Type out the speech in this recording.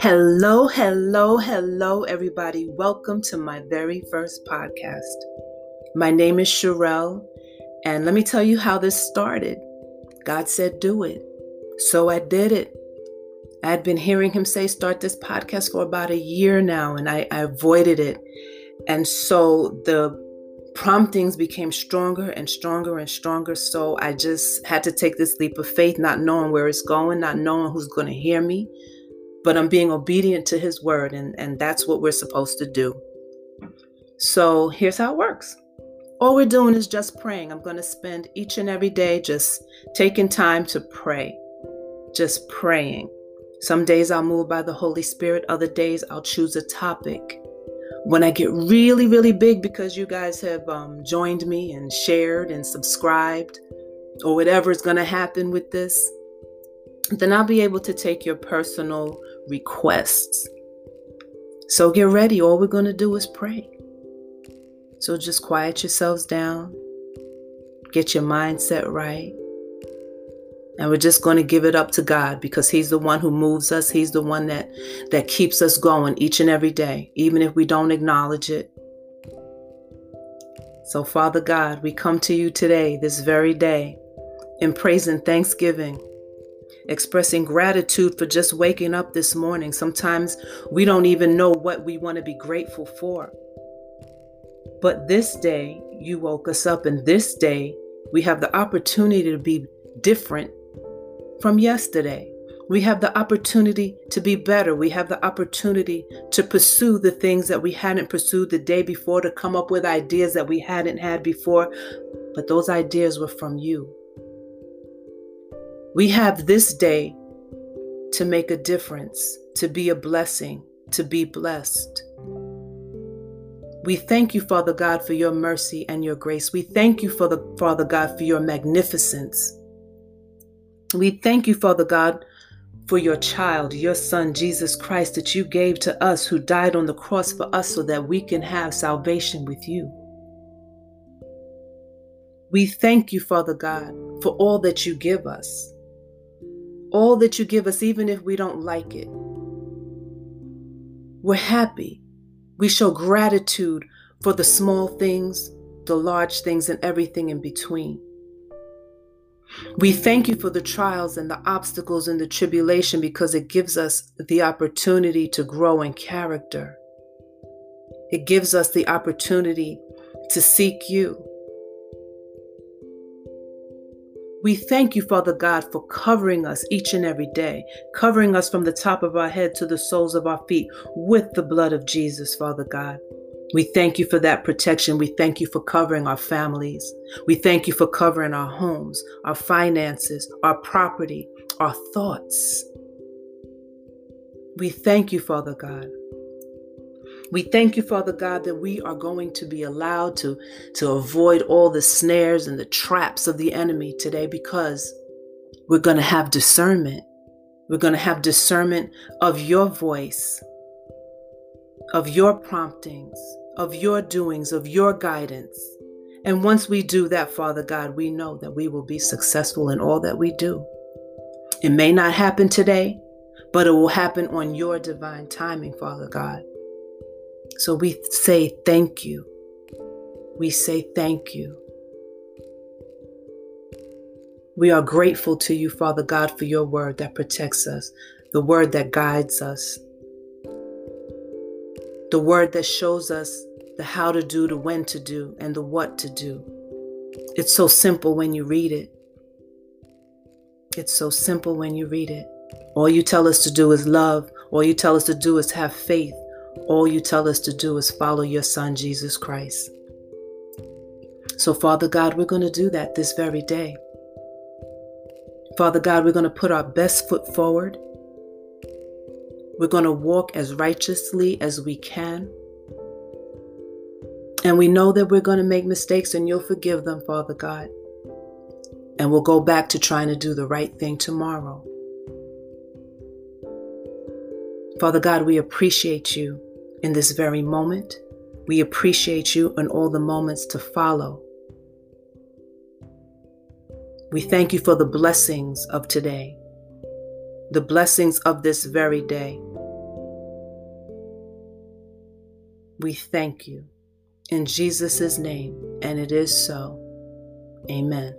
Hello, hello, hello, everybody. Welcome to my very first podcast. My name is Sherelle, and let me tell you how this started. God said, Do it. So I did it. I had been hearing Him say, Start this podcast for about a year now, and I, I avoided it. And so the promptings became stronger and stronger and stronger. So I just had to take this leap of faith, not knowing where it's going, not knowing who's going to hear me but I'm being obedient to his word, and, and that's what we're supposed to do. So here's how it works. All we're doing is just praying. I'm going to spend each and every day just taking time to pray, just praying. Some days I'll move by the Holy Spirit, other days I'll choose a topic. When I get really, really big because you guys have um, joined me and shared and subscribed, or whatever is going to happen with this, then I'll be able to take your personal requests. So get ready. All we're going to do is pray. So just quiet yourselves down, get your mindset right. And we're just going to give it up to God because he's the one who moves us. He's the one that that keeps us going each and every day, even if we don't acknowledge it. So Father God, we come to you today, this very day, in praise and thanksgiving expressing gratitude for just waking up this morning. Sometimes we don't even know what we want to be grateful for. But this day, you woke us up, and this day, we have the opportunity to be different from yesterday. We have the opportunity to be better. We have the opportunity to pursue the things that we hadn't pursued the day before, to come up with ideas that we hadn't had before. But those ideas were from you. We have this day to make a difference, to be a blessing, to be blessed. We thank you, Father God, for your mercy and your grace. We thank you, Father, Father God, for your magnificence. We thank you, Father God, for your child, your son, Jesus Christ, that you gave to us, who died on the cross for us so that we can have salvation with you. We thank you, Father God, for all that you give us all that you give us, even if we don't like it. We're happy. We show gratitude for the small things, the large things, and everything in between. We thank you for the trials and the obstacles and the tribulation because it gives us the opportunity to grow in character. It gives us the opportunity to seek you. We thank you, Father God, for covering us each and every day, covering us from the top of our head to the soles of our feet with the blood of Jesus, Father God. We thank you for that protection. We thank you for covering our families. We thank you for covering our homes, our finances, our property, our thoughts. We thank you, Father God. We thank you, Father God, that we are going to be allowed to, to avoid all the snares and the traps of the enemy today because we're going to have discernment. We're going to have discernment of your voice, of your promptings, of your doings, of your guidance. And once we do that, Father God, we know that we will be successful in all that we do. It may not happen today, but it will happen on your divine timing, Father God. So we say thank you. We say thank you. We are grateful to you, Father God, for your word that protects us, the word that guides us, the word that shows us the how to do, the when to do, and the what to do. It's so simple when you read it. It's so simple when you read it. All you tell us to do is love. All you tell us to do is have faith. All you tell us to do is follow your Son, Jesus Christ. So, Father God, we're going to do that this very day. Father God, we're going to put our best foot forward. We're going to walk as righteously as we can. And we know that we're going to make mistakes and you'll forgive them, Father God. And we'll go back to trying to do the right thing tomorrow. Father God, we appreciate you in this very moment. We appreciate you in all the moments to follow. We thank you for the blessings of today, the blessings of this very day. We thank you in Jesus' name, and it is so. Amen.